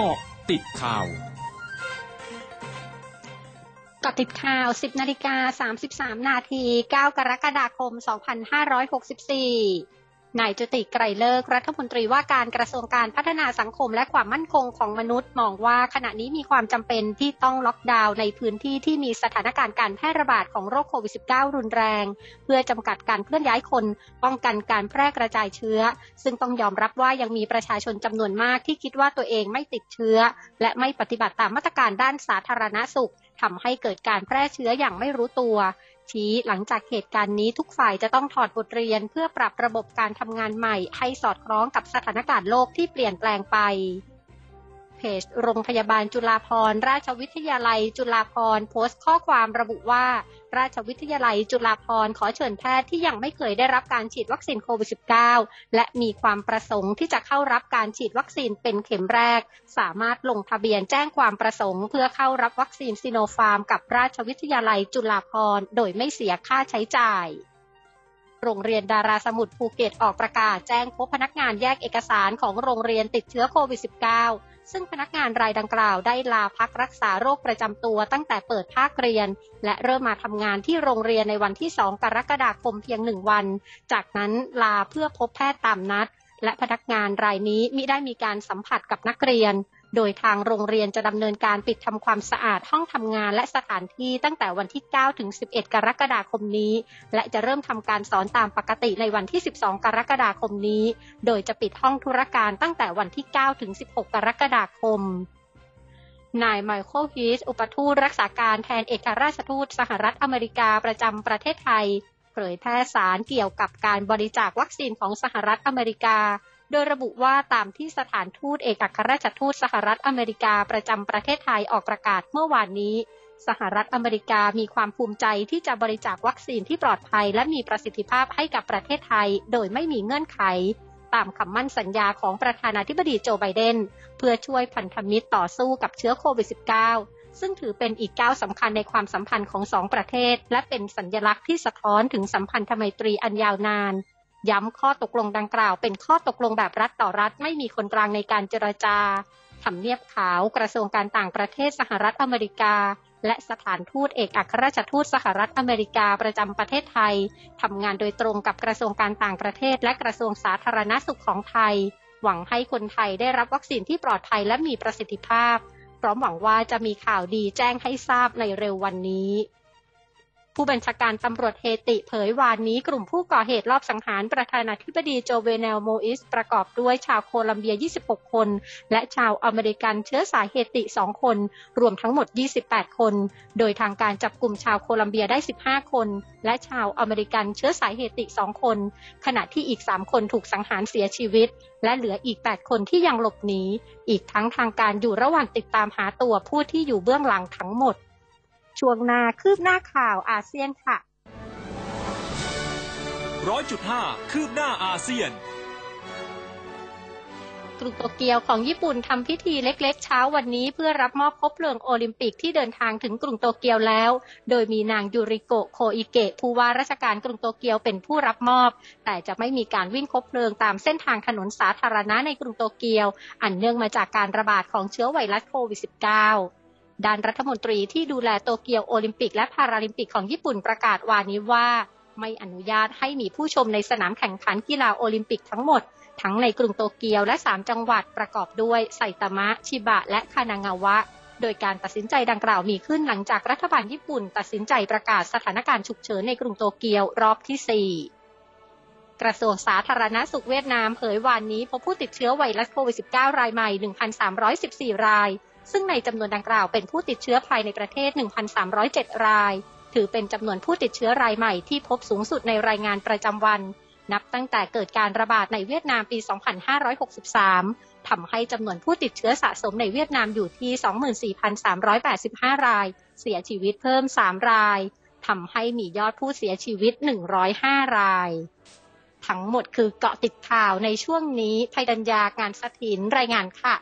เกาะติดข่าวเกาะติดข่าว 10นาฬิกา33 นาที 9 กรกฎาคม 2564 นายจุติไกรเลิกรัฐมนตรีว่าการกระทรวงการพัฒนาสังคมและความมั่นคงของมนุษย์ มองว่าขณะนี้มีความจำเป็นที่ต้องล็อกดาวน์ในพื้นที่ที่มีสถานการณ์การแพร่ระบาดของโรคโควิด -19 รุนแรง เพื่อจำกัดการเคลื่อนย้ายคน ป้องกันการแพร่กระจายเชื้อ ซึ่งต้องยอมรับว่ายังมีประชาชนจำนวนมากที่คิดว่าตัวเองไม่ติดเชื้อ และไม่ปฏิบัติตามมาตรการด้านสาธารณสุขทำให้เกิดการแพร่เชื้ออย่างไม่รู้ตัว ชี้หลังจากเหตุการณ์นี้ทุกฝ่ายจะต้องถอดบทเรียนเพื่อปรับระบบการทำงานใหม่ ให้สอดคล้องกับสถานการณ์โลกที่เปลี่ยนแปลงไปเพจโรงพยาบาลจุฬาภรณราชวิทยาลัยจุฬาภรณ์โพสต์ข้อความระบุว่า ราชวิทยาลัยจุฬาภรณ์ขอเชิญแพทย์ที่ยังไม่เคยได้รับการฉีดวัคซีนโควิด -19 และมีความประสงค์ที่จะเข้ารับการฉีดวัคซีนเป็นเข็มแรก สามารถลงทะเบียนแจ้งความประสงค์ เพื่อเข้ารับวัคซีนซิโนฟาร์ม กับราชวิทยาลัยจุฬาภรณ์โดยไม่เสียค่าใช้จ่าย โรงเรียนดาราสมุทรภูเก็ตออกประกาศแจ้งพบพนักงานแยกเอกสารของโรงเรียนติดเชื้อโควิด -19 ซึ่งพนักงานรายดังกล่าวได้ลาพักรักษาโรคประจำตัวตั้งแต่เปิดภาคเรียน และเริ่มมาทำงานที่โรงเรียนในวันที่ 2 กรกฎาคมเพียงหนึ่งวัน จากนั้นลาเพื่อพบแพทย์ตามนัด และพนักงานรายนี้มิได้มีการสัมผัสกับนักเรียน โดยทางโรงเรียนจะดำเนินการปิดทำความสะอาดห้องทำงานและสถานที่ตั้งแต่วันที่ 9 ถึง 11 กรกฎาคมนี้ และจะเริ่มทำการสอนตามปกติในวันที่ 12 กรกฎาคมนี้ โดยจะปิดห้องธุรการตั้งแต่วันที่ 9 ถึง 16 กรกฎาคมนายไมเคิลฮีสอุปทูตรักษาการแทนเอกราชทูตสหรัฐอเมริกาประจำประเทศไทย เผยแพร่สารเกี่ยวกับการบริจาควัคซีนของสหรัฐอเมริกา โดยระบุว่าตามที่สถานทูตเอกอัครราชทูตสหรัฐอเมริกาประจำประเทศไทยออกประกาศเมื่อวานนี้ สหรัฐอเมริกามีความภูมิใจที่จะบริจาควัคซีนที่ปลอดภัย และมีประสิทธิภาพให้กับประเทศไทย โดยไม่มีเงื่อนไข ตามคำมั่นสัญญาของประธานาธิบดีโจไบเดน เพื่อช่วยพันธมิตรต่อสู้กับเชื้อโควิด -19 ซึ่งถือเป็นอีกก้าวสำคัญในความสัมพันธ์ของสองประเทศ และเป็นสัญลักษณ์ที่สะท้อนถึงสัมพันธไมตรีอันยาวนาน ย้ำข้อตกลงดังกล่าว เป็นข้อตกลงแบบรัฐต่อรัฐ ไม่มีคนกลางในการเจรจาทำเนียบขาวกระทรวงการต่างประเทศสหรัฐอเมริกา และสถานทูตเอกอัครราชทูตสหรัฐอเมริกาประจำประเทศไทยทำงานโดยตรงกับกระทรวงการต่างประเทศ และกระทรวงสาธารณสุขของไทย หวังให้คนไทยได้รับวัคซีนที่ปลอดภัยและมีประสิทธิภาพ พร้อมหวังว่าจะมีข่าวดีแจ้งให้ทราบในเร็ววันนี้ ผู้บัญชาการตำรวจเฮติเผยวานนี้กลุ่มผู้ก่อเหตุลอบสังหารประธานาธิบดีโจเวเนลโมอิส ประกอบด้วยชาวโคลัมเบีย 26 คน และชาวอเมริกันเชื้อสายเฮติ 2 คน รวมทั้งหมด 28 คน โดยทางการจับกลุ่มชาวโคลัมเบียได้ 15 คน และชาวอเมริกันเชื้อสายเฮติ 2 คน ขณะที่อีก 3 คนถูกสังหารเสียชีวิต และเหลืออีก 8 คนที่ยังหลบหนี อีกทั้งทางการอยู่ระหว่างติดตามหาตัวผู้ที่อยู่เบื้องหลังทั้งหมด ช่วงหน้าคืบหน้าข่าวอาเซียนค่ะร้อยจุดห้าคืบหน้าอาเซียนกรุงโตเกียวของญี่ปุ่นทำพิธีเล็กๆ เช้าวันนี้เพื่อรับมอบคบเพลิงโอลิมปิกที่เดินทางถึงกรุงโตเกียวแล้ว โดยมีนางยูริโกะโคอิเกะผู้ว่าราชการกรุงโตเกียวเป็นผู้รับมอบ แต่จะไม่มีการวิ่งคบเพลิงตามเส้นทางถนนสาธารณะในกรุงโตเกียว อันเนื่องมาจากการระบาดของเชื้อไวรัสโควิด -19 ด้านรัฐมนตรีที่ดูแลโตเกียวโอลิมปิกและพาราลิมปิกของญี่ปุ่นประกาศวานี้ว่า ไม่อนุญาตให้มีผู้ชมในสนามแข่งขันกีฬาโอลิมปิกทั้งหมด ทั้งในกรุงโตเกียวและ 3 จังหวัดประกอบด้วยไซตามะ ชิบะ และคานางาวะ โดยการตัดสินใจดังกล่าวมีขึ้นหลังจากรัฐบาลญี่ปุ่น ตัดสินใจประกาศสถานการณ์ฉุกเฉินในกรุงโตเกียวรอบที่ 4กระทรวงสาธารณสุขเวียดนามเผยวันนี้พบผู้ติดเชื้อไวรัสโควิด -19 รายใหม่ 1,314 ราย ซึ่งในจำนวนดังกล่าวเป็นผู้ติดเชื้อภายในประเทศ 1,307 ราย ถือเป็นจำนวนผู้ติดเชื้อรายใหม่ที่พบสูงสุดในรายงานประจำวัน นับตั้งแต่เกิดการระบาดในเวียดนามปี 2563 ทำให้จำนวนผู้ติดเชื้อสะสมในเวียดนามอยู่ที่ 24,385 ราย เสียชีวิตเพิ่ม 3 รายทำให้มียอดผู้เสียชีวิต 105 ราย ทั้งหมดคือเกาะติดข่าวในช่วงนี้ภัยดัญญางานสถินรายงานค่ะ